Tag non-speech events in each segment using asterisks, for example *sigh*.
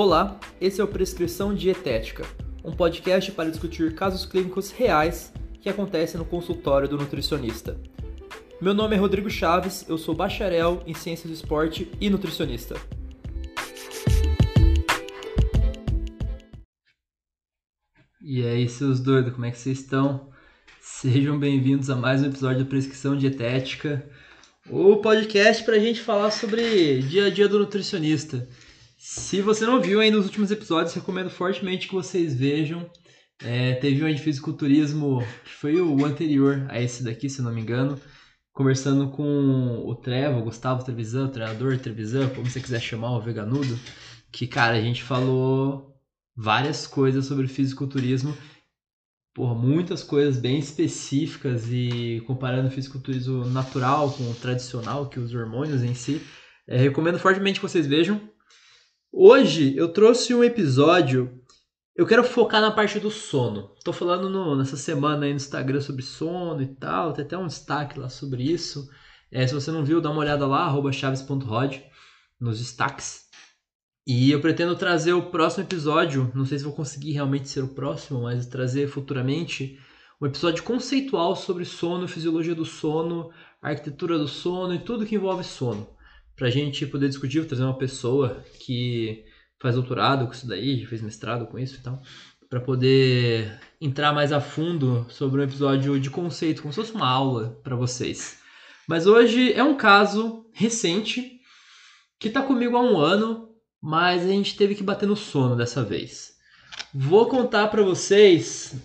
Olá, esse é o Prescrição Dietética, um podcast para discutir casos clínicos reais que acontecem no consultório do nutricionista. Meu nome é Rodrigo Chaves, eu sou bacharel em Ciências do Esporte e nutricionista. E aí, seus doidos, como é que vocês estão? Sejam bem-vindos a mais um episódio da Prescrição Dietética, o podcast para a gente falar sobre dia a dia do nutricionista. Se você não viu ainda os últimos episódios, recomendo fortemente que vocês vejam. É, teve um de fisiculturismo, que foi o anterior a esse daqui, se não me engano, conversando com o Trevo, Gustavo Trevisan, o treinador Trevisan, como você quiser chamar, o veganudo, que, cara, a gente falou várias coisas sobre fisiculturismo, porra, muitas coisas bem específicas e comparando o fisiculturismo natural com o tradicional, que os hormônios em si. É, recomendo fortemente que vocês vejam. Hoje eu trouxe um episódio. Eu quero focar na parte do sono. Tô falando no, nessa semana aí no Instagram sobre sono e tal. Tem até um destaque lá sobre isso. É, se você não viu, dá uma olhada lá, chaves.rod, nos destaques. E eu pretendo trazer o próximo episódio. Não sei se vou conseguir realmente ser o próximo, mas trazer futuramente um episódio conceitual sobre sono, fisiologia do sono, arquitetura do sono e tudo que envolve sono para a gente poder discutir, trazer uma pessoa que faz doutorado com isso daí, fez mestrado com isso e tal, para poder entrar mais a fundo sobre um episódio de conceito, como se fosse uma aula para vocês. Mas hoje é um caso recente que está comigo há um ano, mas a gente teve que bater no sono dessa vez. Vou contar para vocês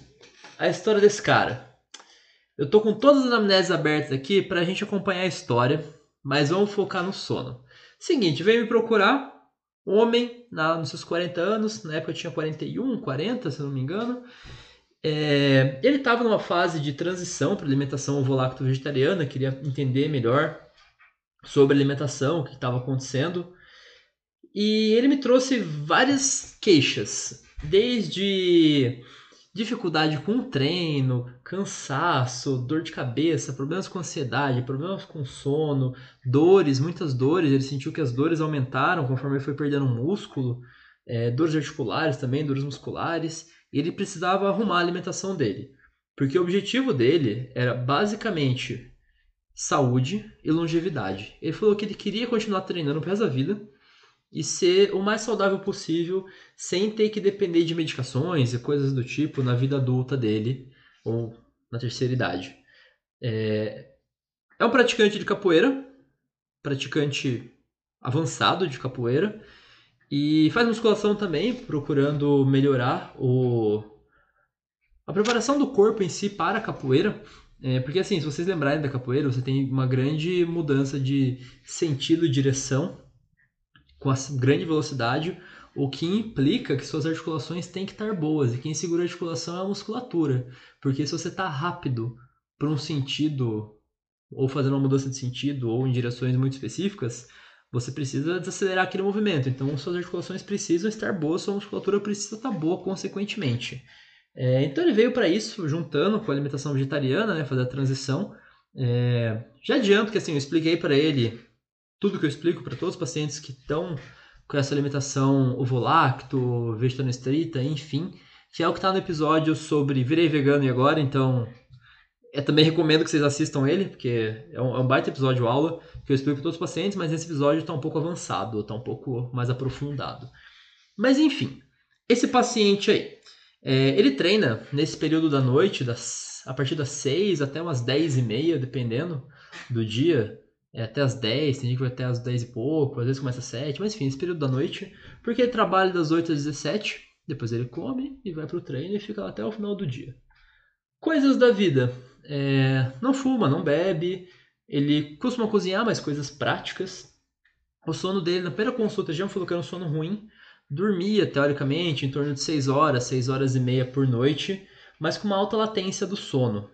a história desse cara. Eu tô com todas as anamneses abertas aqui para a gente acompanhar a história mas vamos focar no sono. Seguinte, veio me procurar, homem, na, nos seus 40 anos, na época eu tinha 41, 40, se não me engano. É, ele estava numa fase de transição para alimentação ovo-lacto vegetariana, queria entender melhor sobre alimentação, o que estava acontecendo. E ele me trouxe várias queixas, desde dificuldade com o treino, cansaço, dor de cabeça, problemas com ansiedade, problemas com sono, dores, muitas dores. Ele sentiu que as dores aumentaram conforme ele foi perdendo músculo, é, dores articulares também, dores musculares. Ele precisava arrumar a alimentação dele, porque o objetivo dele era basicamente saúde e longevidade. Ele falou que ele queria continuar treinando pro resto da vida e ser o mais saudável possível sem ter que depender de medicações e coisas do tipo na vida adulta dele ou na terceira idade. É, é um praticante de capoeira, praticante avançado de capoeira e faz musculação também, procurando melhorar o a preparação do corpo em si para a capoeira. É, porque assim, se vocês lembrarem da capoeira, você tem uma grande mudança de sentido e direção com a grande velocidade, o que implica que suas articulações têm que estar boas. E quem segura a articulação é a musculatura. Porque se você está rápido para um sentido, ou fazendo uma mudança de sentido, ou em direções muito específicas, você precisa desacelerar aquele movimento. Então, suas articulações precisam estar boas, sua musculatura precisa estar boa, consequentemente. É, então, ele veio para isso, juntando com a alimentação vegetariana, né, fazer a transição. É, já adianto que assim, eu expliquei para ele tudo que eu explico para todos os pacientes que estão com essa alimentação ovolacto, vegetariana estrita, enfim, que é o que está no episódio sobre virei vegano e agora, então eu também recomendo que vocês assistam ele, porque é um, é um baita episódio aula que eu explico para todos os pacientes, mas esse episódio está um pouco avançado, está um pouco mais aprofundado. Mas enfim, esse paciente aí, é, ele treina nesse período da noite, das, a partir das 6 até umas 10 e meia, dependendo do dia, é até as 10, tem gente que vai até as 10 e pouco, às vezes começa às 7, mas enfim, esse período da noite, porque ele trabalha das 8 às 17, depois ele come e vai pro treino e fica lá até o final do dia. Coisas da vida. É, não fuma, não bebe, ele costuma cozinhar, mas coisas práticas. O sono dele, na primeira consulta, já falou que era um sono ruim. Dormia, teoricamente, em torno de 6 horas, 6 horas e meia por noite, mas com uma alta latência do sono.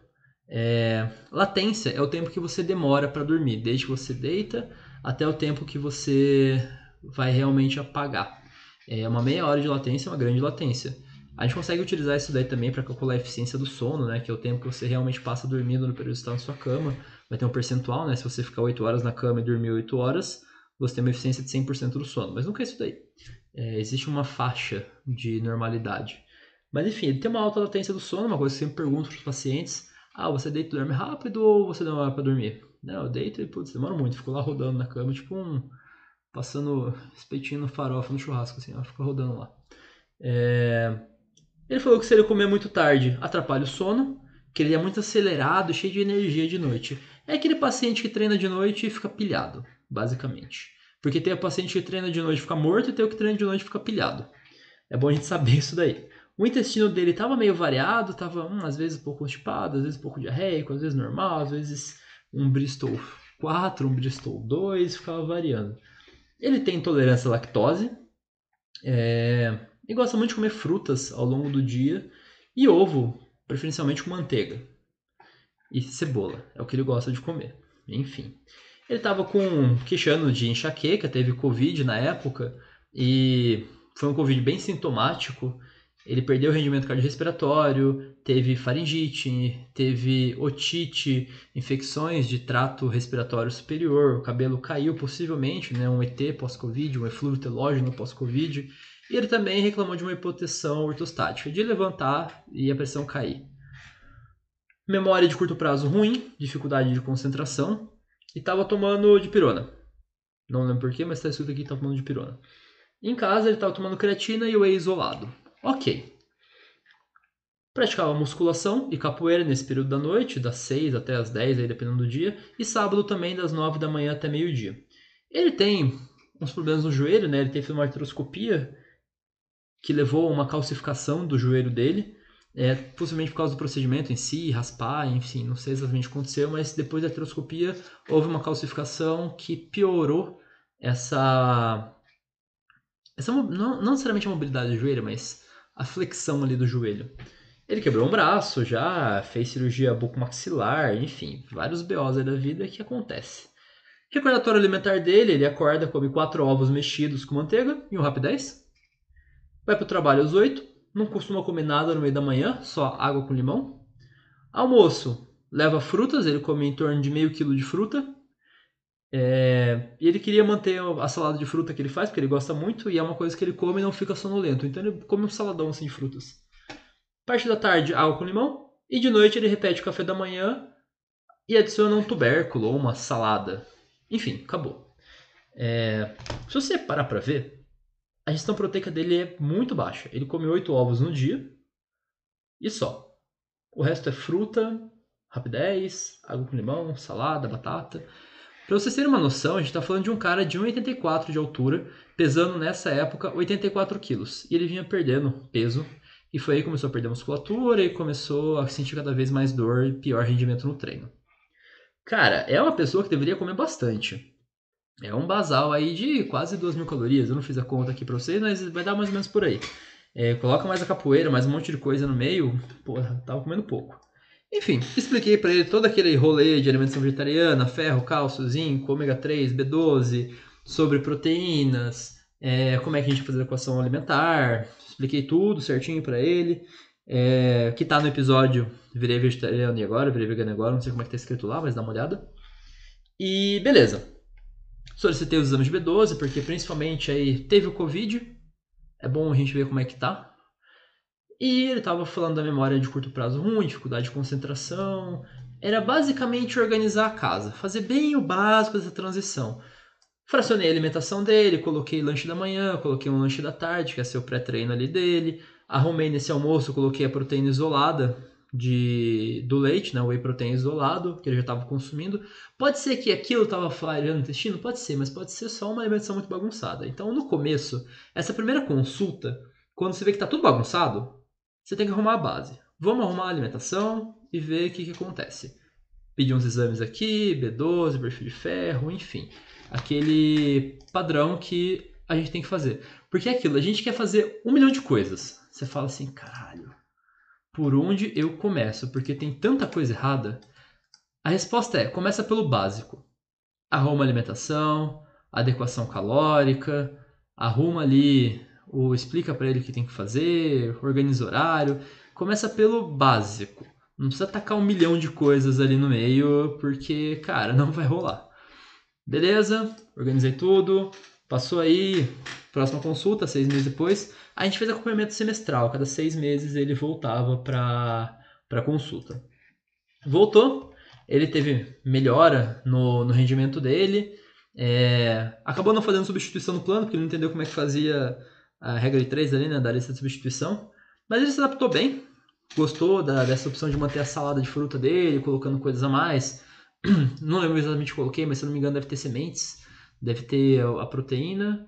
É, latência é o tempo que você demora para dormir, desde que você deita até o tempo que você vai realmente apagar. É uma meia hora de latência, é uma grande latência. A gente consegue utilizar isso daí também para calcular a eficiência do sono, né? Que é o tempo que você realmente passa dormindo no período de estar na sua cama. Vai ter um percentual, né? Se você ficar 8 horas na cama e dormir 8 horas, você tem uma eficiência de 100% do sono. Mas nunca é isso daí. É, existe uma faixa de normalidade. Mas enfim, ele tem uma alta latência do sono, uma coisa que eu sempre pergunto para os pacientes. Ah, você deita e dorme rápido ou você demora para dormir? Não, eu deito e, putz, demora muito. Fico lá rodando na cama, tipo um... Passando espetinho no farofa, no churrasco, assim, ó. Fica rodando lá. É... Ele falou que se ele comer muito tarde, atrapalha o sono. Que ele é muito acelerado, cheio de energia de noite. É aquele paciente que treina de noite e fica pilhado, basicamente. Porque tem o paciente que treina de noite e fica morto e tem o que treina de noite e fica pilhado. É bom a gente saber *laughs* isso daí. O intestino dele estava meio variado, estava hum, às vezes um pouco constipado, às vezes um pouco diarreico, às vezes normal, às vezes um Bristol 4, um Bristol 2, ficava variando. Ele tem intolerância à lactose é, e gosta muito de comer frutas ao longo do dia e ovo, preferencialmente com manteiga e cebola, é o que ele gosta de comer. Enfim, ele estava com queixando de enxaqueca, teve covid na época e foi um covid bem sintomático ele perdeu o rendimento cardiorrespiratório, teve faringite, teve otite, infecções de trato respiratório superior, o cabelo caiu possivelmente, né, um ET pós-Covid, um eflúvio telógeno pós-Covid, e ele também reclamou de uma hipotenção ortostática, de levantar e a pressão cair. Memória de curto prazo ruim, dificuldade de concentração, e estava tomando dipirona. Não lembro porquê, mas está escrito aqui que estava tomando dipirona. Em casa ele estava tomando creatina e whey isolado. Ok. Praticava musculação e capoeira nesse período da noite, das 6 até as 10, aí, dependendo do dia, e sábado também das 9 da manhã até meio-dia. Ele tem uns problemas no joelho, né? Ele teve uma artroscopia que levou a uma calcificação do joelho dele, é, possivelmente por causa do procedimento em si, raspar, enfim, não sei exatamente o que aconteceu, mas depois da artroscopia houve uma calcificação que piorou essa essa não, não necessariamente a mobilidade do joelho, mas a flexão ali do joelho. Ele quebrou um braço já, fez cirurgia bucomaxilar, enfim, vários BOs da vida que acontece. Recordatório alimentar dele, ele acorda, come quatro ovos mexidos com manteiga e um rapidez. Vai para o trabalho às 8, não costuma comer nada no meio da manhã, só água com limão. Almoço, leva frutas, ele come em torno de meio quilo de fruta, é, e ele queria manter a salada de fruta que ele faz, porque ele gosta muito, e é uma coisa que ele come e não fica sonolento. Então ele come um saladão assim de frutas. Parte da tarde, água com limão. E de noite ele repete o café da manhã e adiciona um tubérculo ou uma salada. Enfim, acabou. É, se você parar pra ver, a gestão proteica dele é muito baixa. Ele come 8 ovos no dia e só. O resto é fruta, rapidez, água com limão, salada, batata. Para vocês terem uma noção, a gente está falando de um cara de 1,84 de altura, pesando nessa época 84 quilos. E ele vinha perdendo peso. E foi aí que começou a perder musculatura e começou a sentir cada vez mais dor e pior rendimento no treino. Cara, é uma pessoa que deveria comer bastante. É um basal aí de quase 2 mil calorias. Eu não fiz a conta aqui para vocês, mas vai dar mais ou menos por aí. É, coloca mais a capoeira, mais um monte de coisa no meio. Porra, tava comendo pouco. Enfim, expliquei para ele todo aquele rolê de alimentação vegetariana, ferro, cálcio, zinco, ômega 3, B12, sobre proteínas, é, como é que a gente faz a equação alimentar, expliquei tudo certinho para ele, é, que tá no episódio Virei Vegetariano e Agora, Virei Vegano Agora, não sei como é que tá escrito lá, mas dá uma olhada. E beleza. Solicitei os exames de B12, porque principalmente aí teve o Covid, é bom a gente ver como é que tá, e ele estava falando da memória de curto prazo ruim, dificuldade de concentração. Era basicamente organizar a casa, fazer bem o básico dessa transição. Fracionei a alimentação dele, coloquei lanche da manhã, coloquei um lanche da tarde, que é seu pré-treino ali dele. Arrumei nesse almoço, coloquei a proteína isolada de, do leite, né, o whey protein isolado, que ele já estava consumindo. Pode ser que aquilo estava falhando no intestino? Pode ser, mas pode ser só uma alimentação muito bagunçada. Então, no começo, essa primeira consulta, quando você vê que está tudo bagunçado, você tem que arrumar a base. Vamos arrumar a alimentação e ver o que, que acontece. Pedir uns exames aqui, B12, perfil de ferro, enfim. Aquele padrão que a gente tem que fazer. Porque é aquilo, a gente quer fazer um milhão de coisas. Você fala assim, caralho, por onde eu começo? Porque tem tanta coisa errada. A resposta é, começa pelo básico. Arruma alimentação, adequação calórica, arruma ali ou explica para ele o que tem que fazer, organiza horário. Começa pelo básico. Não precisa tacar um milhão de coisas ali no meio, porque, cara, *laughs* não vai rolar. Beleza, organizei tudo. Passou aí, próxima consulta, seis meses depois. A gente fez acompanhamento semestral. Cada seis meses ele voltava para a consulta. Voltou, ele teve melhora no, no rendimento dele. É, acabou não fazendo substituição no plano, porque ele não entendeu como é que fazia a regra de 3 ali, né, da lista de substituição. Mas ele se adaptou bem, gostou da, dessa opção de manter a salada de fruta dele, colocando coisas a mais. *clears throat* Não lembro exatamente o que coloquei, mas se não me engano deve ter sementes, deve ter a proteína,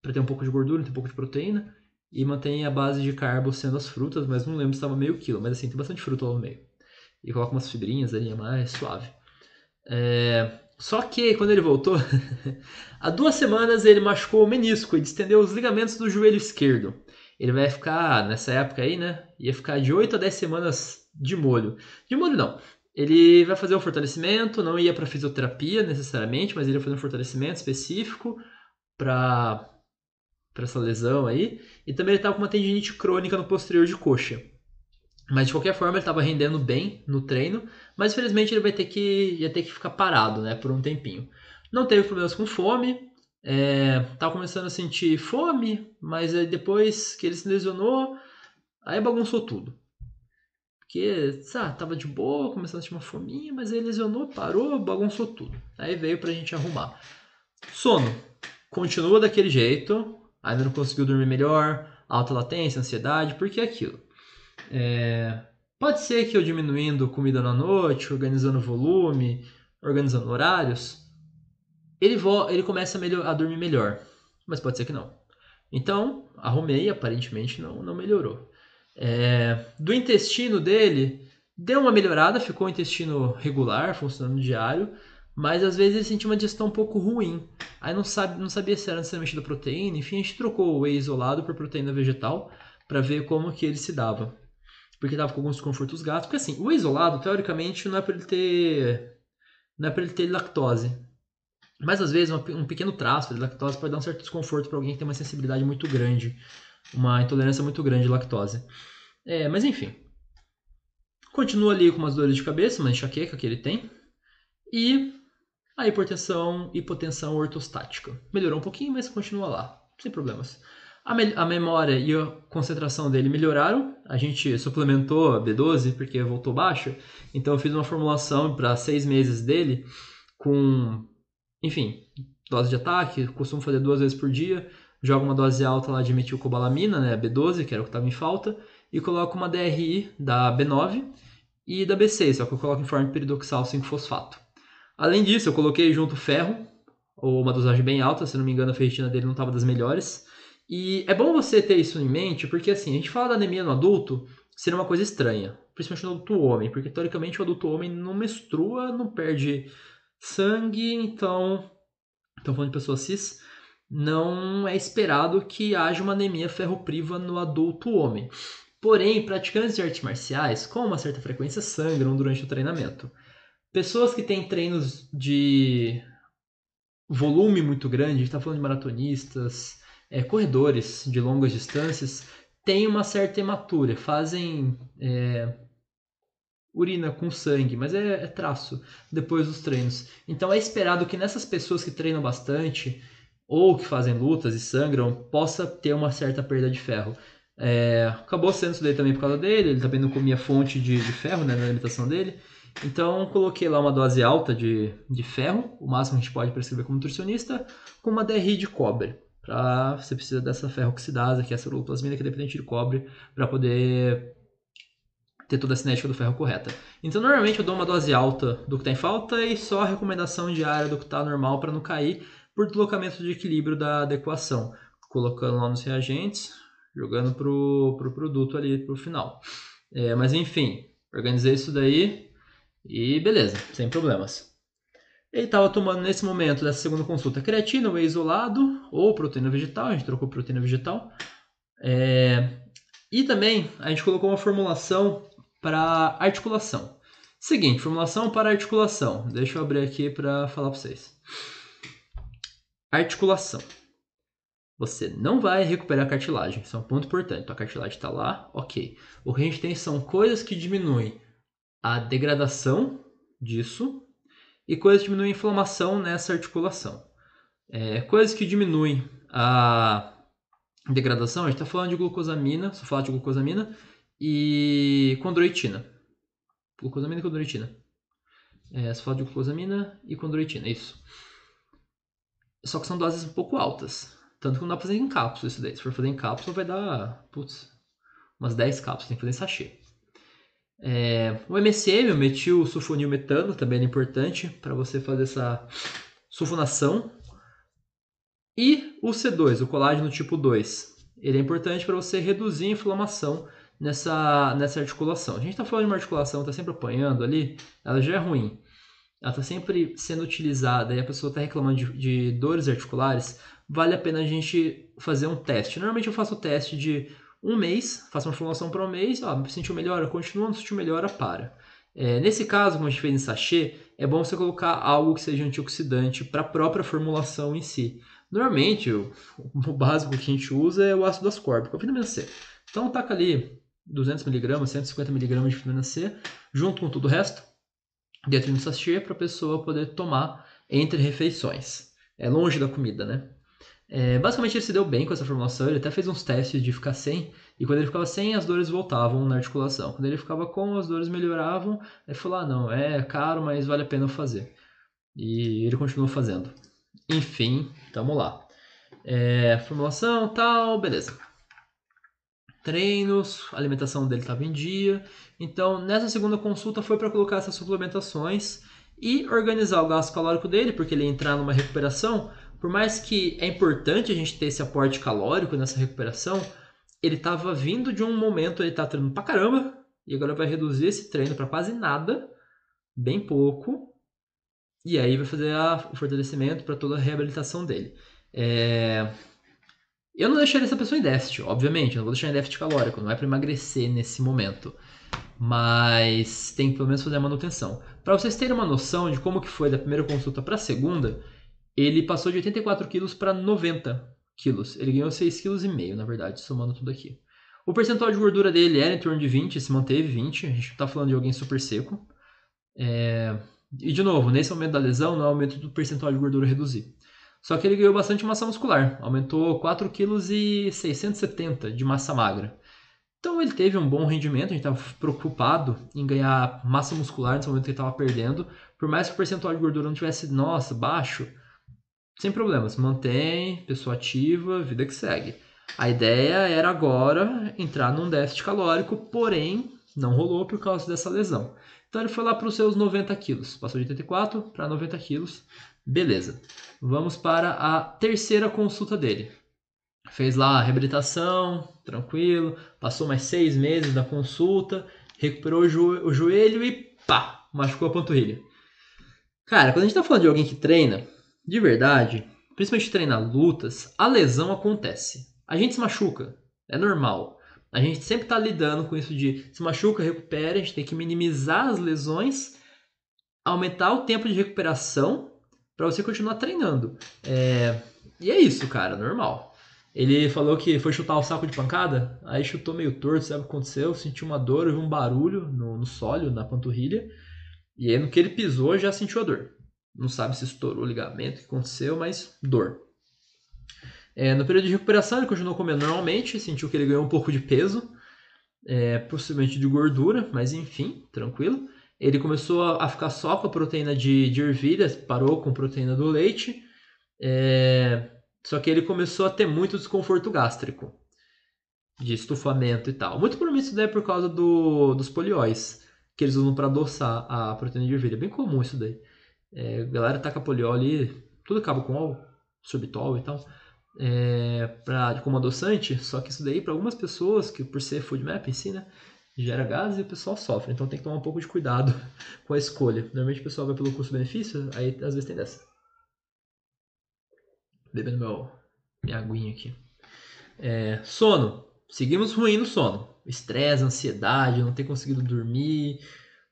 para ter um pouco de gordura, ter um pouco de proteína, e mantém a base de carbo sendo as frutas, mas não lembro se estava meio quilo, mas assim, tem bastante fruta lá no meio. E coloca umas fibrinhas ali a mais, suave. É... Só que quando ele voltou, *laughs* há duas semanas ele machucou o menisco e distendeu os ligamentos do joelho esquerdo. Ele vai ficar, nessa época aí, né? Ia ficar de 8 a 10 semanas de molho. De molho não. Ele vai fazer um fortalecimento, não ia para fisioterapia necessariamente, mas ele ia fazer um fortalecimento específico para essa lesão aí. E também ele estava com uma tendinite crônica no posterior de coxa. Mas de qualquer forma ele estava rendendo bem no treino, mas infelizmente ele vai ter que ia ter que ficar parado, né, por um tempinho. Não teve problemas com fome, é, tava começando a sentir fome, mas aí depois que ele se lesionou, aí bagunçou tudo. Porque, sabe, tava de boa, começando a sentir uma fominha, mas aí lesionou, parou, bagunçou tudo. Aí veio pra gente arrumar. Sono. Continua daquele jeito, ainda não conseguiu dormir melhor, alta latência, ansiedade, porque é aquilo. É, pode ser que eu diminuindo comida na noite, organizando volume, organizando horários, ele, ele começa a, a dormir melhor. Mas pode ser que não. Então, arrumei, aparentemente não, não melhorou. É, do intestino dele, deu uma melhorada, ficou o intestino regular, funcionando diário, mas às vezes ele sentia uma digestão um pouco ruim. Aí não, sabe, não sabia se era necessariamente da proteína, enfim, a gente trocou o whey isolado por proteína vegetal para ver como que ele se dava. Porque tava com alguns desconfortos gatos. Porque assim, o isolado, teoricamente, não é para ele ter. Não é para ele ter lactose. Mas às vezes um pequeno traço de lactose pode dar um certo desconforto para alguém que tem uma sensibilidade muito grande, uma intolerância muito grande de lactose. É, mas enfim. Continua ali com umas dores de cabeça, uma enxaqueca que ele tem. E a hipertensão, hipotensão ortostática. Melhorou um pouquinho, mas continua lá, sem problemas. A, me a memória e a concentração dele melhoraram. A gente suplementou a B12 porque voltou baixa. Então eu fiz uma formulação para seis meses dele com enfim, dose de ataque, costumo fazer duas vezes por dia, jogo uma dose alta lá de metilcobalamina, né, B12, que era o que estava em falta, e coloco uma DRI da B9 e da B6, só que eu coloco em forma de peridoxal 5-fosfato. Além disso, eu coloquei junto ferro, ou uma dosagem bem alta, se não me engano a ferritina dele não estava das melhores. E é bom você ter isso em mente, porque assim, a gente fala da anemia no adulto, seria uma coisa estranha, principalmente no adulto homem, porque teoricamente o adulto homem não menstrua, não perde sangue, então, estamos falando de pessoa cis, não é esperado que haja uma anemia ferropriva no adulto homem. Porém, praticantes de artes marciais, com uma certa frequência, sangram durante o treinamento. Pessoas que têm treinos de volume muito grande, a gente está falando de maratonistas, é, corredores de longas distâncias, têm uma certa hematura, fazem é, urina com sangue, mas é, é, traço depois dos treinos. Então é esperado que nessas pessoas que treinam bastante ou que fazem lutas e sangram possa ter uma certa perda de ferro. É, acabou sendo isso daí também por causa dele, ele também não comia fonte de, de ferro né, na alimentação dele. Então coloquei lá uma dose alta de, de ferro, o máximo que a gente pode prescrever como nutricionista, com uma DRI de cobre. Pra, você precisa dessa ferro oxidase, que é a celuloplasmina que é dependente de cobre, para poder ter toda a cinética do ferro correta. Então, normalmente eu dou uma dose alta do que está em falta e só a recomendação diária do que está normal para não cair por deslocamento de equilíbrio da adequação. Colocando lá nos reagentes, jogando para o pro produto ali para o final. É, mas enfim, organizei isso daí e beleza, sem problemas. Ele estava tomando nesse momento dessa segunda consulta creatina, whey isolado ou proteína vegetal, a gente trocou proteína vegetal. É, e também a gente colocou uma formulação para articulação. Seguinte, formulação para articulação. Deixa eu abrir aqui para falar para vocês. Articulação. Você não vai recuperar a cartilagem. Isso é um ponto importante. A cartilagem está lá, ok. O que a gente tem são coisas que diminuem a degradação disso e coisas que diminuem a inflamação nessa articulação. É, coisas que diminuem a degradação, a gente está falando de glucosamina, sulfato de glucosamina e condroitina. Glucosamina e condroitina. É, sulfato de glucosamina e condroitina, isso. Só que são doses um pouco altas. Tanto que não dá pra fazer em cápsula isso daí. Se for fazer em cápsula, vai dar, putz, umas 10 cápsulas. Tem que fazer em sachê. É, o MSM, o metil sulfonilmetano, também é importante para você fazer essa sulfonação. E o C2, o colágeno tipo 2. Ele é importante para você reduzir a inflamação nessa, nessa articulação. A gente está falando de uma articulação que está sempre apanhando ali, ela já é ruim. Ela está sempre sendo utilizada e a pessoa está reclamando de, de dores articulares. Vale a pena a gente fazer um teste. Normalmente eu faço o teste de um mês, faço uma formulação para um mês, ó, sentiu melhor, continua, não sentiu melhor, para. É, nesse caso, como a gente fez em sachê, é bom você colocar algo que seja antioxidante para a própria formulação em si. Normalmente, o, o, básico que a gente usa é o ácido ascórbico, a vitamina C. Então, taca ali 200mg, 150mg de vitamina C, junto com tudo o resto, dentro de um sachê, para a pessoa poder tomar entre refeições. É longe da comida, né? É, basicamente ele se deu bem com essa formulação, ele até fez uns testes de ficar sem, e quando ele ficava sem, as dores voltavam na articulação. Quando ele ficava com, as dores melhoravam, ele falou, ah não, é caro, mas vale a pena fazer. E ele continuou fazendo. Enfim, tamo lá. É, formulação, tal, beleza. Treinos, a alimentação dele estava em dia. Então, nessa segunda consulta foi para colocar essas suplementações e organizar o gasto calórico dele, porque ele ia entrar numa recuperação por mais que é importante a gente ter esse aporte calórico nessa recuperação, ele estava vindo de um momento, ele tá treinando pra caramba, e agora vai reduzir esse treino para quase nada, bem pouco, e aí vai fazer a, o fortalecimento para toda a reabilitação dele. É... Eu não deixaria essa pessoa em déficit, obviamente, eu não vou deixar em déficit calórico, não é para emagrecer nesse momento. Mas tem que pelo menos fazer a manutenção. Para vocês terem uma noção de como que foi da primeira consulta para a segunda, ele passou de 84 quilos para 90 quilos. Ele ganhou 6,5 kg, na verdade, somando tudo aqui. O percentual de gordura dele era em torno de 20, se manteve 20. A gente está falando de alguém super seco. É... E de novo, nesse aumento da lesão, não é aumento do percentual de gordura reduzir. Só que ele ganhou bastante massa muscular, aumentou 4,670 kg de massa magra. Então ele teve um bom rendimento, a gente estava preocupado em ganhar massa muscular nesse momento que ele estava perdendo. Por mais que o percentual de gordura não tivesse, nossa, baixo, sem problemas, mantém, pessoa ativa, vida que segue. A ideia era agora entrar num déficit calórico, porém não rolou por causa dessa lesão. Então ele foi lá para os seus 90 quilos, passou de 84 para 90 quilos, beleza. Vamos para a terceira consulta dele. Fez lá a reabilitação, tranquilo, passou mais seis meses da consulta, recuperou o, jo o joelho e pá, machucou a panturrilha. Cara, quando a gente tá falando de alguém que treina, de verdade, principalmente treinar lutas, a lesão acontece. A gente se machuca, é normal. A gente sempre está lidando com isso de se machuca, recupera, a gente tem que minimizar as lesões, aumentar o tempo de recuperação para você continuar treinando. É... E é isso, cara, normal. Ele falou que foi chutar o saco de pancada, aí chutou meio torto, sabe o que aconteceu? Sentiu uma dor, ouviu um barulho no, no sólio, na panturrilha, e aí no que ele pisou já sentiu a dor. Não sabe se estourou o ligamento, o que aconteceu, mas dor. É, no período de recuperação, ele continuou comendo normalmente, sentiu que ele ganhou um pouco de peso, é, possivelmente de gordura, mas enfim, tranquilo. Ele começou a, ficar só com a proteína de, de ervilha, parou com a proteína do leite, é, só que ele começou a ter muito desconforto gástrico, de estufamento e tal. Muito provavelmente isso daí é por causa do, dos polióis, que eles usam para adoçar a proteína de ervilha. É bem comum isso daí. É, a galera taca poliol ali, tudo acaba com ol, sorbitol e tal, é, pra, como adoçante, só que isso daí para algumas pessoas, que por ser food map em si, né, gera gases e o pessoal sofre, então tem que tomar um pouco de cuidado *laughs* com a escolha. Normalmente o pessoal vai pelo custo-benefício, aí às vezes tem dessa. Bebendo meu, minha aguinha aqui. É, sono. Seguimos ruim no sono. Estresse, ansiedade, não ter conseguido dormir,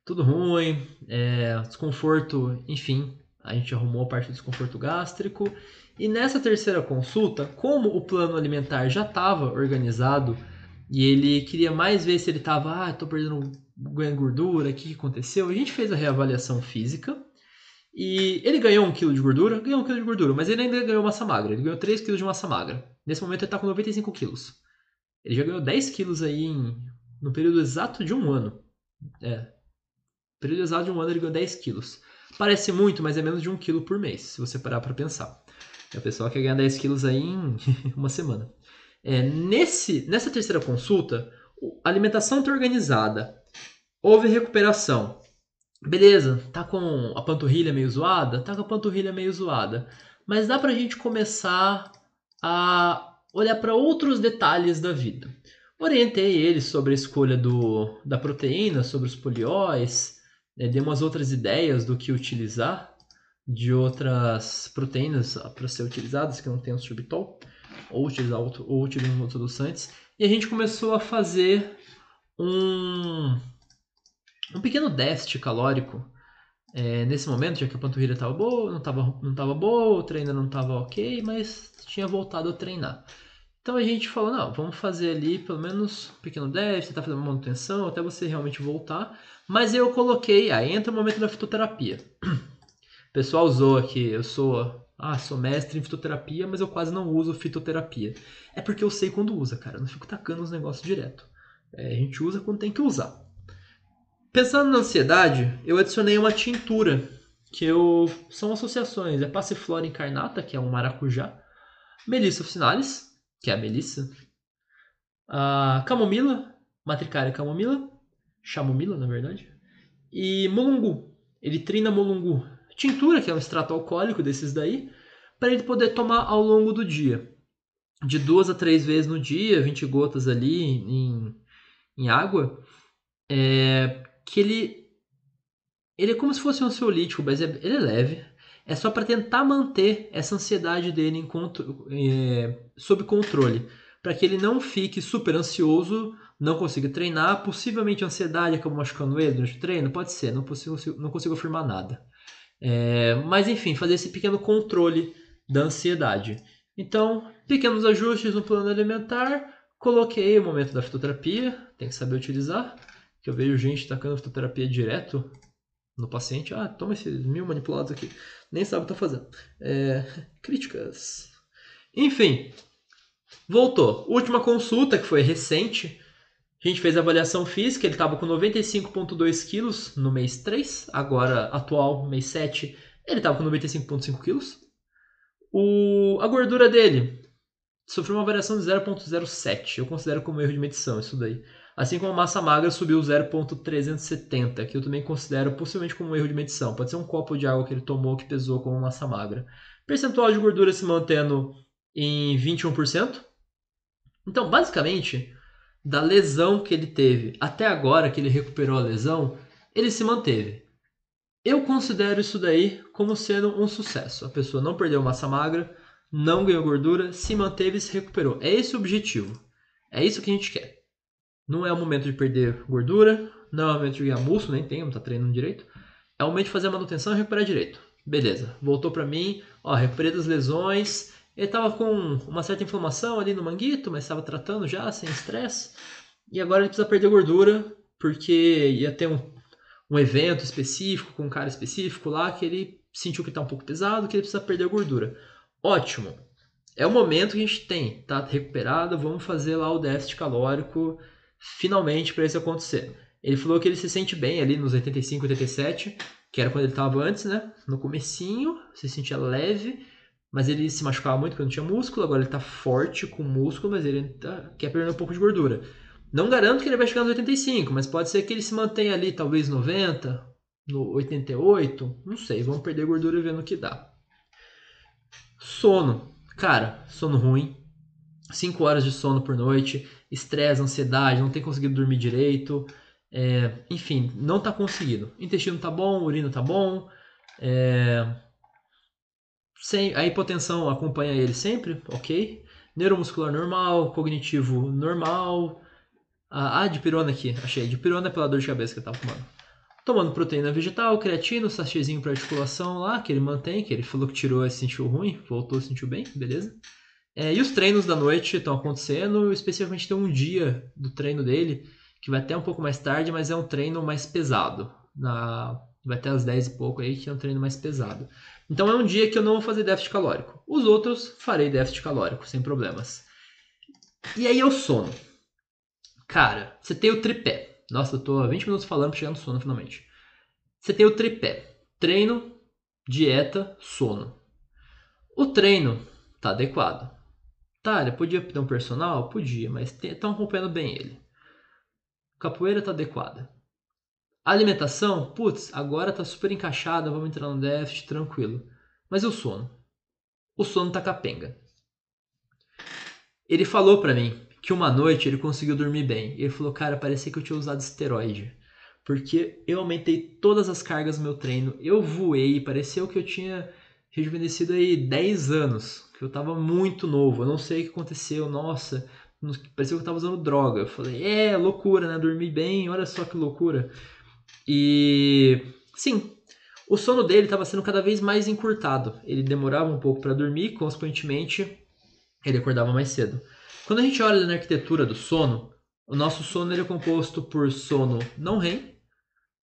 tudo ruim, é, desconforto, enfim, a gente arrumou a parte do desconforto gástrico. E nessa terceira consulta, como o plano alimentar já estava organizado e ele queria mais ver se ele estava, ah, estou perdendo ganho gordura, o que aconteceu? A gente fez a reavaliação física E ele ganhou um quilo de gordura, ganhou um quilo de gordura, mas ele ainda ganhou massa magra. Ele ganhou 3 quilos de massa magra. Nesse momento ele está com 95 quilos. Ele já ganhou 10 quilos aí em, no período exato de um ano. É. Período exato de um ano ele ganhou 10 quilos. Parece muito, mas é menos de um quilo por mês, se você parar para pensar. A pessoa quer ganhar 10 quilos aí em *laughs* uma semana. É, nesse, nessa terceira consulta, a alimentação está organizada. Houve recuperação. Beleza, tá com a panturrilha meio zoada? Tá com a panturrilha meio zoada. Mas dá pra gente começar a olhar para outros detalhes da vida. Orientei ele sobre a escolha do, da proteína, sobre os polióis, né, dei umas outras ideias do que utilizar, de outras proteínas para ser utilizadas, que não tem o sorbitol, ou utilizar outro, ou utilizar outros adoçantes. E a gente começou a fazer um um pequeno déficit calórico é, nesse momento, já que a panturrilha estava boa, não estava não tava boa, o treino não estava ok, mas tinha voltado a treinar. Então a gente falou, não, vamos fazer ali pelo menos um pequeno déficit, tá fazendo uma manutenção até você realmente voltar. Mas eu coloquei, aí entra o momento da fitoterapia. O *clears throat* pessoal usou aqui, eu sou, ah, sou mestre em fitoterapia, mas eu quase não uso fitoterapia. É porque eu sei quando usa, cara, eu não fico tacando os negócios direto. É, a gente usa quando tem que usar. Pensando na ansiedade, eu adicionei uma tintura, que eu são associações, é Passiflora incarnata, que é um maracujá, Melissa officinalis, que é a melissa, a camomila, matricária camomila, chamomila, na verdade, e mulungu, eritrina mulungu, tintura, que é um extrato alcoólico desses daí, para ele poder tomar ao longo do dia. De duas a três vezes no dia, 20 gotas ali em, em água, é, que ele ele é como se fosse um ansiolítico, mas é, ele é leve. É só para tentar manter essa ansiedade dele em é, sob controle, para que ele não fique super ansioso, não consiga treinar. Possivelmente a ansiedade acaba machucando ele durante o treino, pode ser, não consigo, não consigo afirmar nada. É, mas enfim, fazer esse pequeno controle da ansiedade. Então, pequenos ajustes no plano alimentar. Coloquei o momento da fitoterapia, tem que saber utilizar que eu vejo gente tacando fitoterapia direto no paciente. Ah, toma esses mil manipulados aqui. Nem sabe o que tá fazendo. É, *laughs* críticas. Enfim, voltou. Última consulta, que foi recente. A gente fez a avaliação física, ele estava com 95,2 quilos no mês 3. Agora, atual, mês 7, ele estava com 95,5 quilos. O, a gordura dele sofreu uma variação de 0,07. Eu considero como erro de medição isso daí. Assim como a massa magra subiu 0,370, que eu também considero possivelmente como um erro de medição. Pode ser um copo de água que ele tomou que pesou como massa magra. Percentual de gordura se mantendo em 21%. Então, basicamente, da lesão que ele teve até agora que ele recuperou a lesão, ele se manteve. Eu considero isso daí como sendo um sucesso. A pessoa não perdeu massa magra, não ganhou gordura, se manteve e se recuperou. É esse o objetivo. É isso que a gente quer. Não é o momento de perder gordura, não é o momento de ganhar músculo, nem tem, não tá treinando direito. É o momento de fazer a manutenção e recuperar direito. Beleza, voltou para mim, ó, recuperei das lesões. Ele tava com uma certa inflamação ali no manguito, mas estava tratando já, sem estresse. E agora ele precisa perder gordura, porque ia ter um, um evento específico, com um cara específico lá, que ele sentiu que está um pouco pesado, que ele precisa perder gordura. Ótimo. É o momento que a gente tem, tá recuperado, vamos fazer lá o déficit calórico finalmente para isso acontecer. Ele falou que ele se sente bem ali nos 85, 87, que era quando ele estava antes, né? No comecinho, se sentia leve, mas ele se machucava muito porque não tinha músculo, agora ele está forte com músculo, mas ele tá, quer perder um pouco de gordura. Não garanto que ele vai chegar nos 85, mas pode ser que ele se mantenha ali talvez 90, no 88, não sei, vamos perder gordura vendo o que dá. Sono. Cara, sono ruim. 5 horas de sono por noite estresse, ansiedade, não tem conseguido dormir direito, é, enfim, não está conseguindo. Intestino está bom, urina está bom, é, sem, a hipotensão acompanha ele sempre, ok. Neuromuscular normal, cognitivo normal. Ah, dipirona aqui, achei. Dipirona é pela dor de cabeça que eu tava tomando. Tomando proteína vegetal, creatina, sachêzinho para articulação lá, que ele mantém, que ele falou que tirou e sentiu ruim, voltou e sentiu bem, beleza. É, e os treinos da noite estão acontecendo, especificamente tem um dia do treino dele, que vai até um pouco mais tarde, mas é um treino mais pesado. Na, vai até as 10 e pouco aí, que é um treino mais pesado. Então é um dia que eu não vou fazer déficit calórico. Os outros farei déficit calórico, sem problemas. E aí é o sono. Cara, você tem o tripé. Nossa, eu tô há 20 minutos falando chegar no sono finalmente. Você tem o tripé. Treino, dieta, sono. O treino tá adequado. Tá, ele podia ter um personal? Podia, mas estão acompanhando bem ele. Capoeira tá adequada. Alimentação, putz, agora tá super encaixada, vamos entrar no déficit, tranquilo. Mas e o sono? O sono tá capenga. Ele falou para mim que uma noite ele conseguiu dormir bem. Ele falou, cara, parecia que eu tinha usado esteroide. Porque eu aumentei todas as cargas do meu treino, eu voei, pareceu que eu tinha rejuvenescido aí 10 anos, que eu tava muito novo, eu não sei o que aconteceu, nossa, pareceu que eu tava usando droga. Eu falei, é, loucura, né? Dormi bem, olha só que loucura. E sim, o sono dele estava sendo cada vez mais encurtado. Ele demorava um pouco para dormir, consequentemente, ele acordava mais cedo. Quando a gente olha na arquitetura do sono, o nosso sono é composto por sono não REM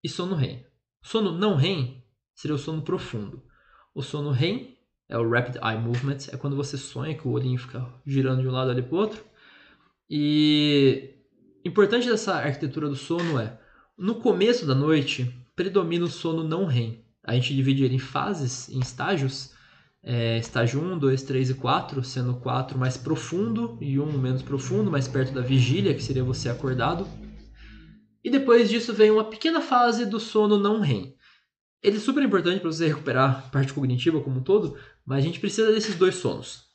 e sono REM. Sono não REM seria o sono profundo. O sono REM é o Rapid Eye Movement, é quando você sonha que o olhinho fica girando de um lado ali para o outro. E importante dessa arquitetura do sono é, no começo da noite, predomina o sono não REM. A gente divide ele em fases, em estágios. É, estágio 1, 2, 3 e 4, sendo 4 mais profundo e 1 menos profundo, mais perto da vigília, que seria você acordado. E depois disso vem uma pequena fase do sono não REM. Ele é super importante para você recuperar a parte cognitiva como um todo, mas a gente precisa desses dois sonos.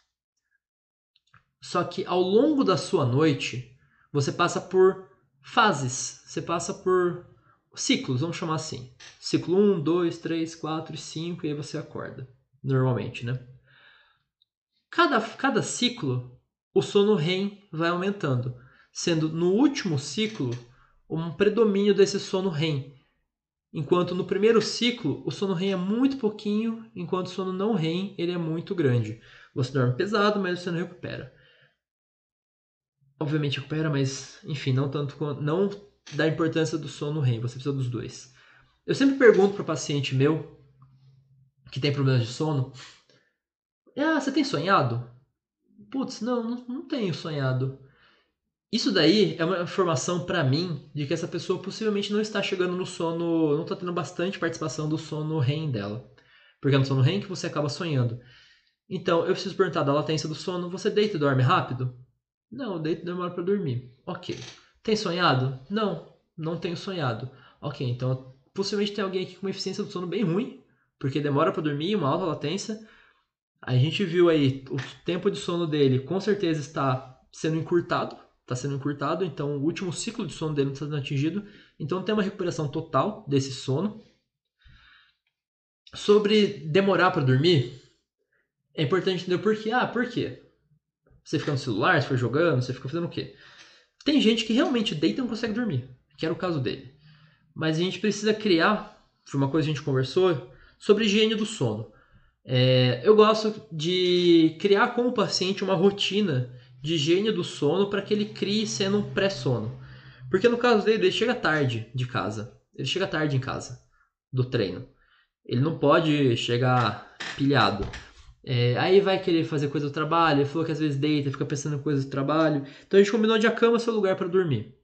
Só que ao longo da sua noite, você passa por fases, você passa por ciclos, vamos chamar assim. Ciclo 1, 2, 3, 4 e 5, e aí você acorda, normalmente, né? Cada, cada ciclo, o sono REM vai aumentando, sendo no último ciclo um predomínio desse sono REM, Enquanto no primeiro ciclo, o sono REM é muito pouquinho, enquanto o sono não REM ele é muito grande. Você dorme pesado, mas você não recupera. Obviamente recupera, mas enfim, não tanto não da importância do sono REM, você precisa dos dois. Eu sempre pergunto para paciente meu que tem problemas de sono: "Ah, você tem sonhado?" Putz, não, não, não tenho sonhado. Isso daí é uma informação para mim de que essa pessoa possivelmente não está chegando no sono, não está tendo bastante participação do sono REM dela. Porque é no sono REM que você acaba sonhando. Então, eu preciso perguntar da latência do sono, você deita e dorme rápido? Não, eu deito demoro para dormir. Ok. Tem sonhado? Não, não tenho sonhado. Ok, então possivelmente tem alguém aqui com uma eficiência do sono bem ruim, porque demora para dormir, uma alta latência. A gente viu aí o tempo de sono dele com certeza está sendo encurtado, está sendo encurtado, então o último ciclo de sono dele não está sendo atingido. Então tem uma recuperação total desse sono. Sobre demorar para dormir, é importante entender o porquê. Ah, por quê? Você fica no celular, você fica jogando, você fica fazendo o quê? Tem gente que realmente deita e não consegue dormir, que era o caso dele. Mas a gente precisa criar, foi uma coisa que a gente conversou, sobre higiene do sono. É, eu gosto de criar com o paciente uma rotina de higiene do sono para que ele crie sendo um pré-sono. Porque no caso dele, ele chega tarde de casa. Ele chega tarde em casa do treino. Ele não pode chegar pilhado. É, aí vai querer fazer coisa do trabalho. Ele falou que às vezes deita, fica pensando em coisas do trabalho. Então a gente combinou de a cama ser lugar para dormir.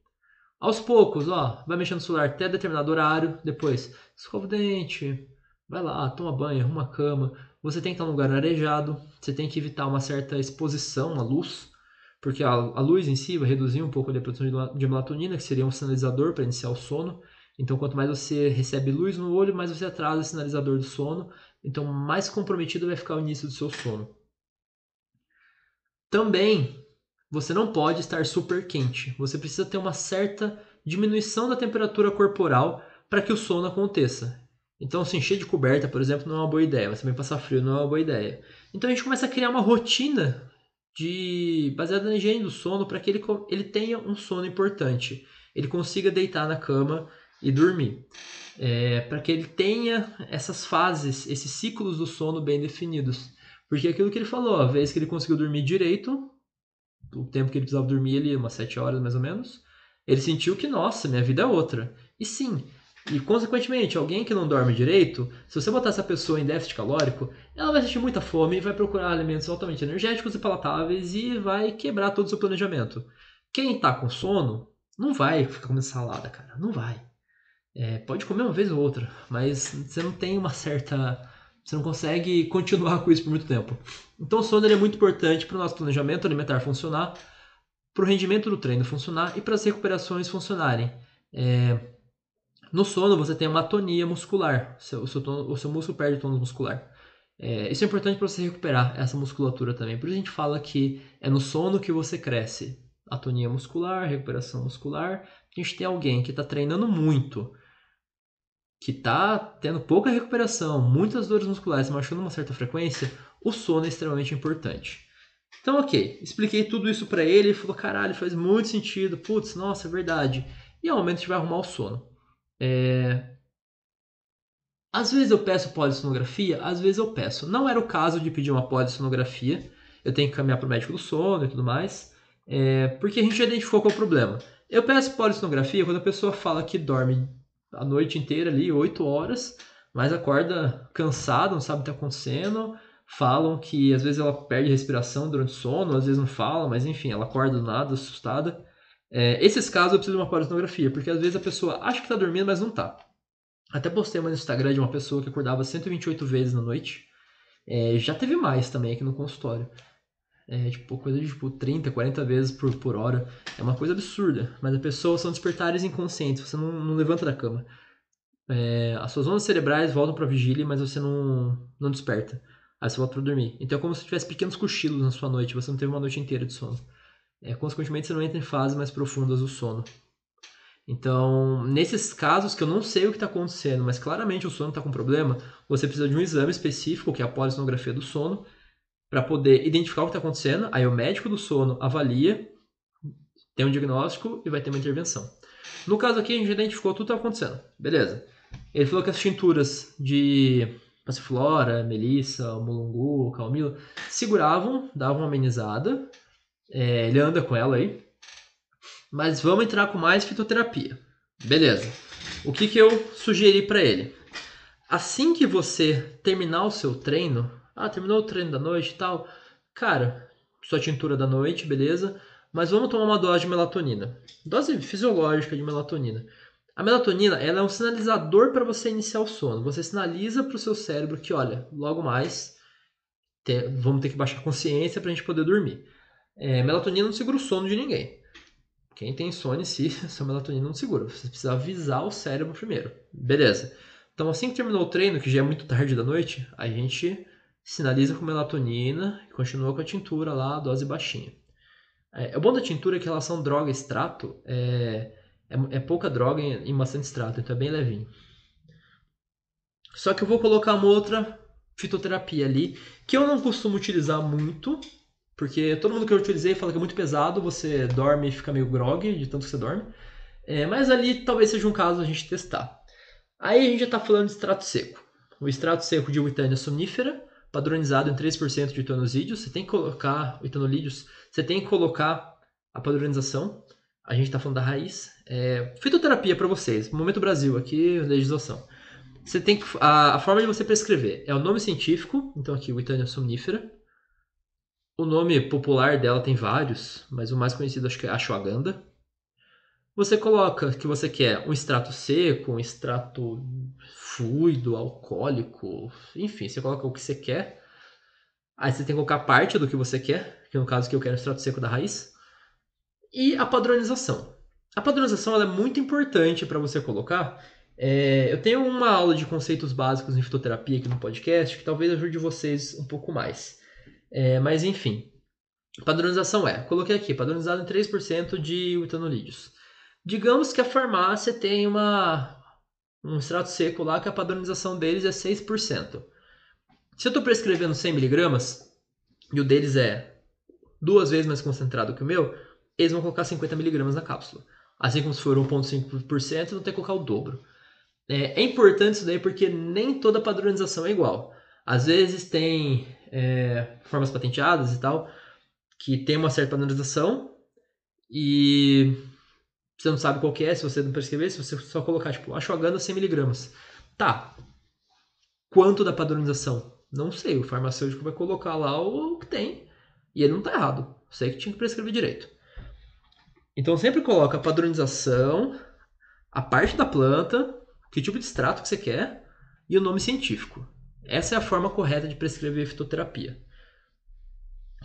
Aos poucos, ó, vai mexendo no celular até determinado horário. Depois, escova o dente, vai lá, toma banho, arruma a cama. Você tem que estar num lugar arejado. Você tem que evitar uma certa exposição à luz porque a, a luz em si vai reduzir um pouco a produção de melatonina, que seria um sinalizador para iniciar o sono. Então, quanto mais você recebe luz no olho, mais você atrasa o sinalizador do sono. Então, mais comprometido vai ficar o início do seu sono. Também, você não pode estar super quente. Você precisa ter uma certa diminuição da temperatura corporal para que o sono aconteça. Então, se encher de coberta, por exemplo, não é uma boa ideia. Mas também passar frio não é uma boa ideia. Então, a gente começa a criar uma rotina de baseada na higiene do sono para que ele, ele tenha um sono importante. Ele consiga deitar na cama e dormir. É, para que ele tenha essas fases, esses ciclos do sono bem definidos. Porque aquilo que ele falou, a vez que ele conseguiu dormir direito, o tempo que ele precisava dormir, ele umas 7 horas mais ou menos, ele sentiu que, nossa, minha vida é outra. E sim, E, consequentemente, alguém que não dorme direito, se você botar essa pessoa em déficit calórico, ela vai sentir muita fome e vai procurar alimentos altamente energéticos e palatáveis e vai quebrar todo o seu planejamento. Quem está com sono não vai ficar comendo salada, cara. Não vai. É, pode comer uma vez ou outra, mas você não tem uma certa. Você não consegue continuar com isso por muito tempo. Então, o sono é muito importante para o nosso planejamento alimentar funcionar, para o rendimento do treino funcionar e para as recuperações funcionarem. É, no sono, você tem uma atonia muscular, o seu, o seu, músculo perde o tônus muscular. É, isso é importante para você recuperar essa musculatura também. Por isso a gente fala que é no sono que você cresce. Atonia muscular, recuperação muscular. A gente tem alguém que está treinando muito, que está tendo pouca recuperação, muitas dores musculares, machucando uma certa frequência, o sono é extremamente importante. Então, ok, expliquei tudo isso para ele, ele falou, caralho, faz muito sentido, putz, nossa, é verdade. E ao momento a gente vai arrumar o sono. É... Às vezes eu peço polissonografia, às vezes eu peço. Não era o caso de pedir uma polissonografia, eu tenho que caminhar para o médico do sono e tudo mais, é... porque a gente já identificou qual é o problema. Eu peço polissonografia quando a pessoa fala que dorme a noite inteira ali, 8 horas, mas acorda cansada, não sabe o que está acontecendo. Falam que às vezes ela perde respiração durante o sono, às vezes não fala, mas enfim, ela acorda do nada, assustada. É, esses casos eu preciso de uma polissonografia, porque às vezes a pessoa acha que está dormindo, mas não está. Até postei uma no Instagram de uma pessoa que acordava 128 vezes na noite. É, já teve mais também aqui no consultório. É, tipo, coisa de tipo, 30, 40 vezes por, por hora. É uma coisa absurda. Mas as pessoas são despertares inconscientes. Você não, não levanta da cama. É, as suas ondas cerebrais voltam para vigília, mas você não, não desperta. Aí você volta para dormir. Então é como se tivesse pequenos cochilos na sua noite. Você não teve uma noite inteira de sono. É, consequentemente, você não entra em fases mais profundas do sono. Então, nesses casos que eu não sei o que está acontecendo, mas claramente o sono está com problema, você precisa de um exame específico, que é a polissonografia do sono, para poder identificar o que está acontecendo. Aí o médico do sono avalia, tem um diagnóstico e vai ter uma intervenção. No caso aqui, a gente identificou tudo que está acontecendo. Beleza. Ele falou que as tinturas de passiflora, melissa, mulungu, calmila seguravam, davam uma amenizada, é, ele anda com ela aí. Mas vamos entrar com mais fitoterapia. Beleza. O que, que eu sugeri para ele? Assim que você terminar o seu treino, ah, terminou o treino da noite e tal, cara, sua tintura da noite, beleza? Mas vamos tomar uma dose de melatonina. Dose fisiológica de melatonina. A melatonina ela é um sinalizador para você iniciar o sono. Você sinaliza para o seu cérebro que, olha, logo mais te, vamos ter que baixar a consciência para a gente poder dormir. É, melatonina não segura o sono de ninguém. Quem tem insônia, se *laughs* sua melatonina não segura. Você precisa avisar o cérebro primeiro. Beleza. Então, assim que terminou o treino, que já é muito tarde da noite, a gente sinaliza com melatonina e continua com a tintura lá, a dose baixinha. É, o bom da tintura é que elas são droga extrato, é, é, é pouca droga em bastante extrato, então é bem levinho. Só que eu vou colocar uma outra fitoterapia ali, que eu não costumo utilizar muito, porque todo mundo que eu utilizei fala que é muito pesado, você dorme e fica meio grog de tanto que você dorme. É, mas ali talvez seja um caso a gente testar. Aí a gente já está falando de extrato seco. O extrato seco de Witania somnífera, padronizado em 3% de etonosídeos. Você tem que colocar etanolídeos, você tem que colocar a padronização. A gente está falando da raiz. É, fitoterapia para vocês. Momento Brasil, aqui, legislação. Você tem que, a, a, forma de você prescrever é o nome científico, então aqui Witania somnífera, o nome popular dela tem vários, mas o mais conhecido acho que é ashwagandha. Você coloca que você quer um extrato seco, um extrato fluido, alcoólico, enfim, você coloca o que você quer. Aí você tem que colocar parte do que você quer, que no caso que eu quero extrato seco da raiz. E a padronização. A padronização é muito importante para você colocar. É, eu tenho uma aula de conceitos básicos em fitoterapia aqui no podcast que talvez ajude vocês um pouco mais. É, mas enfim, padronização é, coloquei aqui, padronizado em 3% de etanolídeos. Digamos que a farmácia tem uma, um extrato seco lá que a padronização deles é 6%. Se eu estou prescrevendo 100mg e o deles é duas vezes mais concentrado que o meu, eles vão colocar 50mg na cápsula. Assim como se for 1,5%, vão ter que colocar o dobro. É, é importante isso daí porque nem toda padronização é igual. Às vezes tem é, formas patenteadas e tal, que tem uma certa padronização e você não sabe qual que é, se você não prescrever, se você só colocar, tipo, ashwagandha 100mg. Tá. Quanto da padronização? Não sei, o farmacêutico vai colocar lá o que tem. E ele não tá errado. Sei que tinha que prescrever direito. Então sempre coloca a padronização, a parte da planta, que tipo de extrato que você quer e o nome científico. Essa é a forma correta de prescrever fitoterapia.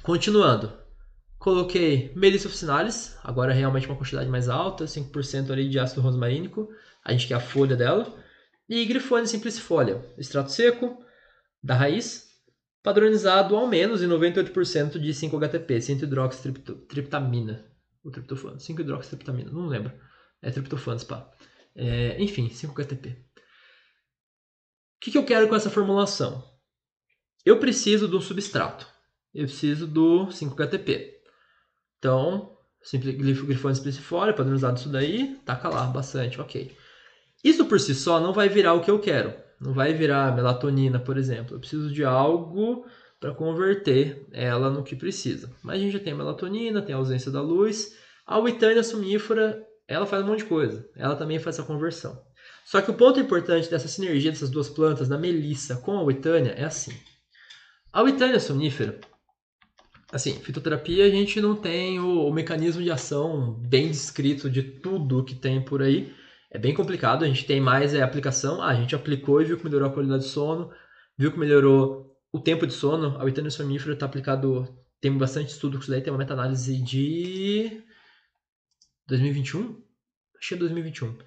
Continuando, coloquei Melissa officinalis, agora é realmente uma quantidade mais alta, 5% ali de ácido rosmarínico, a gente quer a folha dela, e Grifone simplicifolia, extrato seco da raiz, padronizado ao menos em 98% de 5-HTP, 5-hidroxitriptamina, o triptofano, 5-hidroxitriptamina, não lembro, é triptofano, pá. É, enfim, 5-HTP. O que, que eu quero com essa formulação? Eu preciso de um substrato. Eu preciso do 5-HTP. Então, grifone simplicifolia, padronizado isso daí, taca lá bastante, ok. Isso por si só não vai virar o que eu quero. Não vai virar melatonina, por exemplo. Eu preciso de algo para converter ela no que precisa. Mas a gente já tem a melatonina, tem a ausência da luz. A uitânia suminífera ela faz um monte de coisa. Ela também faz essa conversão. Só que o ponto importante dessa sinergia dessas duas plantas, da melissa com a uitânia, é assim. A uitânia sonífera, assim, fitoterapia a gente não tem o, o, mecanismo de ação bem descrito de tudo que tem por aí. É bem complicado, a gente tem mais é, aplicação. Ah, a gente aplicou e viu que melhorou a qualidade de sono, viu que melhorou o tempo de sono. A uitânia sonífera está aplicado, tem bastante estudo com isso daí, tem uma meta-análise de 2021? Acho que é 2021.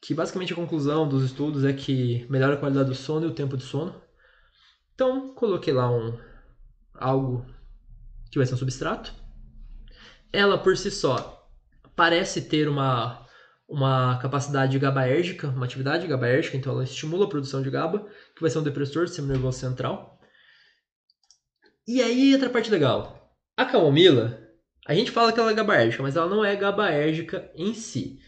Que basicamente a conclusão dos estudos é que melhora a qualidade do sono e o tempo de sono. Então, coloquei lá um algo que vai ser um substrato. Ela por si só parece ter uma uma capacidade GABAérgica, uma atividade GABAérgica, então ela estimula a produção de GABA, que vai ser um depressor do sistema nervoso central. E aí entra a parte legal. A camomila, a gente fala que ela é GABAérgica, mas ela não é GABAérgica em si.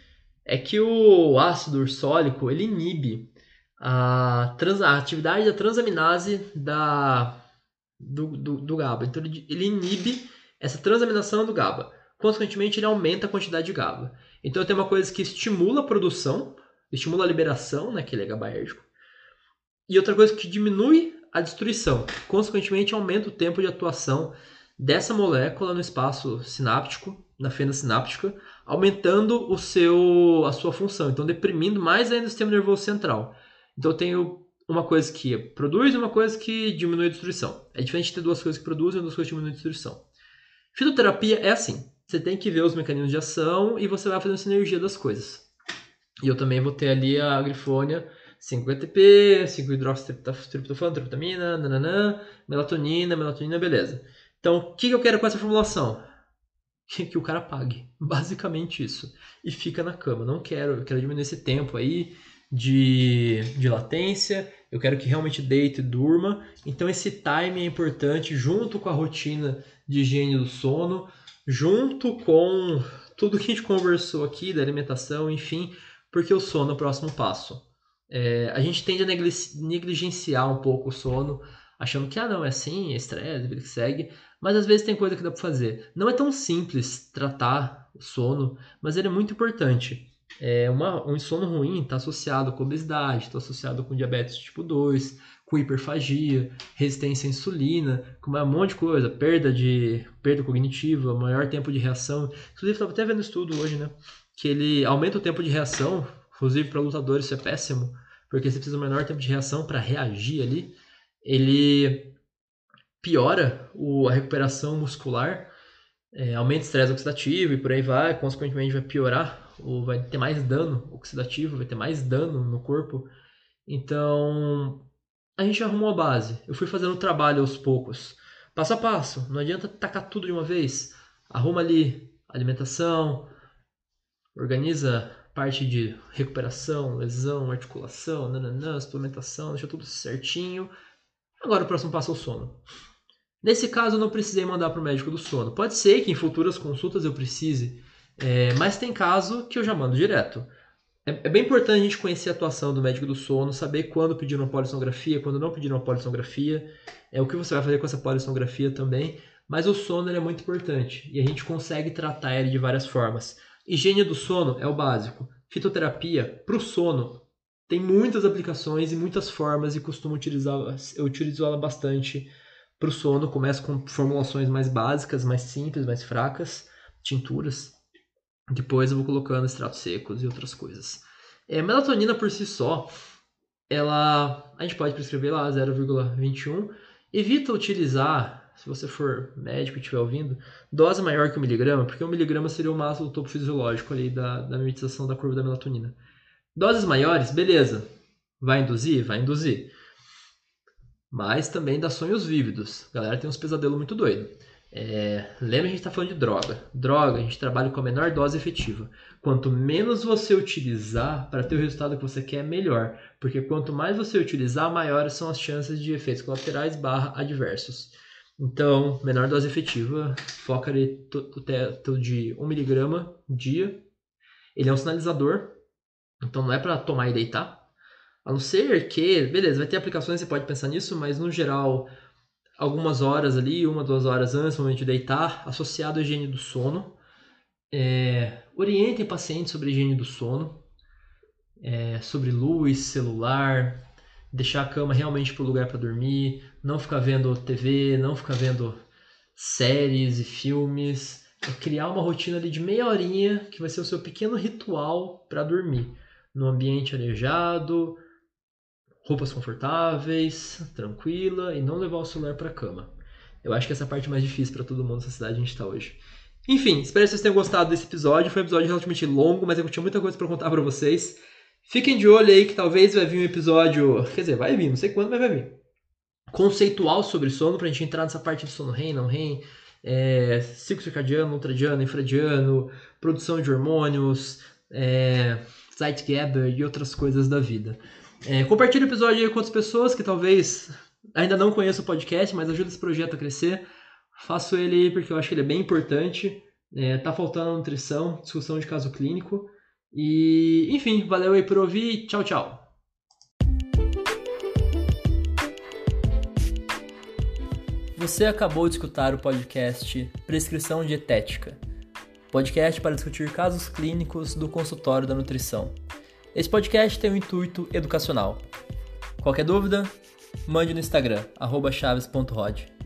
É que o ácido ursólico ele inibe a, trans, a atividade da transaminase da, do, do, do GABA. Então ele, ele inibe essa transaminação do GABA. Consequentemente, ele aumenta a quantidade de GABA. Então tem uma coisa que estimula a produção, estimula a liberação, né, que ele é GABAérgico. E outra coisa que diminui a destruição. Consequentemente, aumenta o tempo de atuação dessa molécula no espaço sináptico, na fenda sináptica, aumentando o seu, a sua função, então deprimindo mais ainda o sistema nervoso central. Então eu tenho uma coisa que produz e uma coisa que diminui a destruição. É diferente de ter duas coisas que produzem e duas coisas que diminuem a destruição. Fitoterapia é assim, você tem que ver os mecanismos de ação e você vai fazendo sinergia das coisas. E eu também vou ter ali a grifônia 5-HTP, 5-hidroxitriptofano, triptamina, nananã, melatonina, melatonina, beleza. Então, o que eu quero com essa formulação? Que, que o cara pague. *laughs* Basicamente isso. E fica na cama. Não quero, eu quero diminuir esse tempo aí de, de latência. Eu quero que realmente deite e durma. Então, esse time é importante junto com a rotina de higiene do sono, junto com tudo que a gente conversou aqui da alimentação, enfim, porque o sono é o próximo passo. É, a gente tende a negligenciar um pouco o sono, achando que, ah, não, é assim, é estresse, vida que segue. Mas às vezes tem coisa que dá para fazer. Não é tão simples tratar o sono, mas ele é muito importante. É uma, um sono ruim está associado com obesidade, está associado com diabetes tipo 2, com hiperfagia, resistência à insulina, com um monte de coisa, perda de perda cognitiva, maior tempo de reação. Inclusive, estava até vendo estudo hoje, né? Que ele aumenta o tempo de reação, inclusive para lutadores isso é péssimo, porque você precisa um menor tempo de reação para reagir ali. Ele piora o, a recuperação muscular, é, aumenta o estresse oxidativo e por aí vai, consequentemente vai piorar, ou vai ter mais dano oxidativo, vai ter mais dano no corpo. Então, a gente arrumou a base. Eu fui fazendo o trabalho aos poucos, passo a passo. Não adianta tacar tudo de uma vez. Arruma ali alimentação, organiza parte de recuperação, lesão, articulação, nananã, suplementação, deixa tudo certinho. Agora o próximo passo é o sono. Nesse caso, eu não precisei mandar para o médico do sono. Pode ser que em futuras consultas eu precise, é, mas tem caso que eu já mando direto. É, é, bem importante a gente conhecer a atuação do médico do sono, saber quando pedir uma polissonografia, quando não pedir uma polissonografia, é o que você vai fazer com essa polissonografia também. Mas o sono é muito importante e a gente consegue tratar ele de várias formas. Higiene do sono é o básico. Fitoterapia para o sono tem muitas aplicações e muitas formas e costumo utilizar, eu utilizo ela bastante para o sono. Começo com formulações mais básicas, mais simples, mais fracas, tinturas. Depois eu vou colocando extratos secos e outras coisas. É, melatonina por si só, ela a gente pode prescrever lá 0,21. Evita utilizar, se você for médico e estiver ouvindo, dose maior que o miligrama, porque o miligrama seria o máximo do topo fisiológico ali da, da mimetização da curva da melatonina. Doses maiores, beleza. Vai induzir? Vai induzir. Mas também dá sonhos vívidos. A galera tem uns pesadelos muito doidos. É, lembra a gente está falando de droga. Droga, a gente trabalha com a menor dose efetiva. Quanto menos você utilizar para ter o resultado que você quer, melhor. Porque quanto mais você utilizar, maiores são as chances de efeitos colaterais barra adversos. Então, menor dose efetiva, foca ali o teto de 1mg dia. Ele é um sinalizador então não é para tomar e deitar. A não ser que, beleza, vai ter aplicações, você pode pensar nisso, mas no geral, algumas horas ali, uma, duas horas antes do momento de deitar, associado à higiene do sono. É, orientem pacientes sobre a higiene do sono, é, sobre luz, celular, deixar a cama realmente para o lugar para dormir, não ficar vendo TV, não ficar vendo séries e filmes. É criar uma rotina ali de meia horinha que vai ser o seu pequeno ritual para dormir no ambiente arejado, roupas confortáveis, tranquila e não levar o celular para a cama. Eu acho que essa é a parte mais difícil para todo mundo nessa cidade que a gente está hoje. Enfim, espero que vocês tenham gostado desse episódio. Foi um episódio relativamente longo, mas eu tinha muita coisa para contar para vocês. Fiquem de olho aí que talvez vai vir um episódio, quer dizer, vai vir, não sei quando, mas vai vir. Conceitual sobre sono, pra gente entrar nessa parte de sono REM, não REM, é, ciclo circadiano, ultradiano, infradiano, produção de hormônios, é, Zeitgeber e outras coisas da vida. É, compartilhe o episódio aí com outras pessoas que talvez ainda não conheçam o podcast, mas ajuda esse projeto a crescer. Faço ele porque eu acho que ele é bem importante. É, tá faltando nutrição, discussão de caso clínico. E, enfim, valeu aí por ouvir. Tchau, tchau. Você acabou de escutar o podcast Prescrição Dietética podcast para discutir casos clínicos do consultório da nutrição. Esse podcast tem um intuito educacional. Qualquer dúvida, mande no Instagram, chaves.rod.